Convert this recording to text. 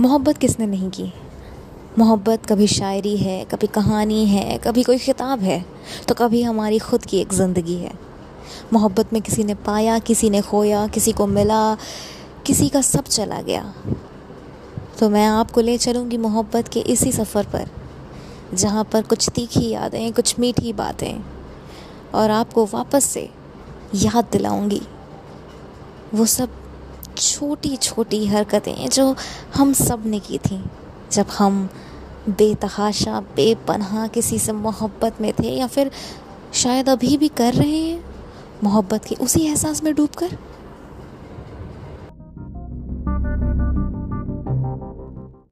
मोहब्बत किसने नहीं की? मोहब्बत कभी शायरी है, कभी कहानी है, कभी कोई ख़िताब है तो कभी हमारी ख़ुद की एक ज़िंदगी है। मोहब्बत में किसी ने पाया, किसी ने खोया, किसी को मिला, किसी का सब चला गया। तो मैं आपको ले चलूँगी मोहब्बत के इसी सफ़र पर, जहाँ पर कुछ तीखी यादें, कुछ मीठी बातें, और आपको वापस से याद दिलाऊँगी। वो सब छोटी छोटी हरकतें जो हम सबने की थी। जब हम बेतहाशा, बेपनहा किसी से मोहब्बत में थे या फिर शायद अभी भी कर रहे हैं, मोहब्बत के उसी एहसास में डूबकर।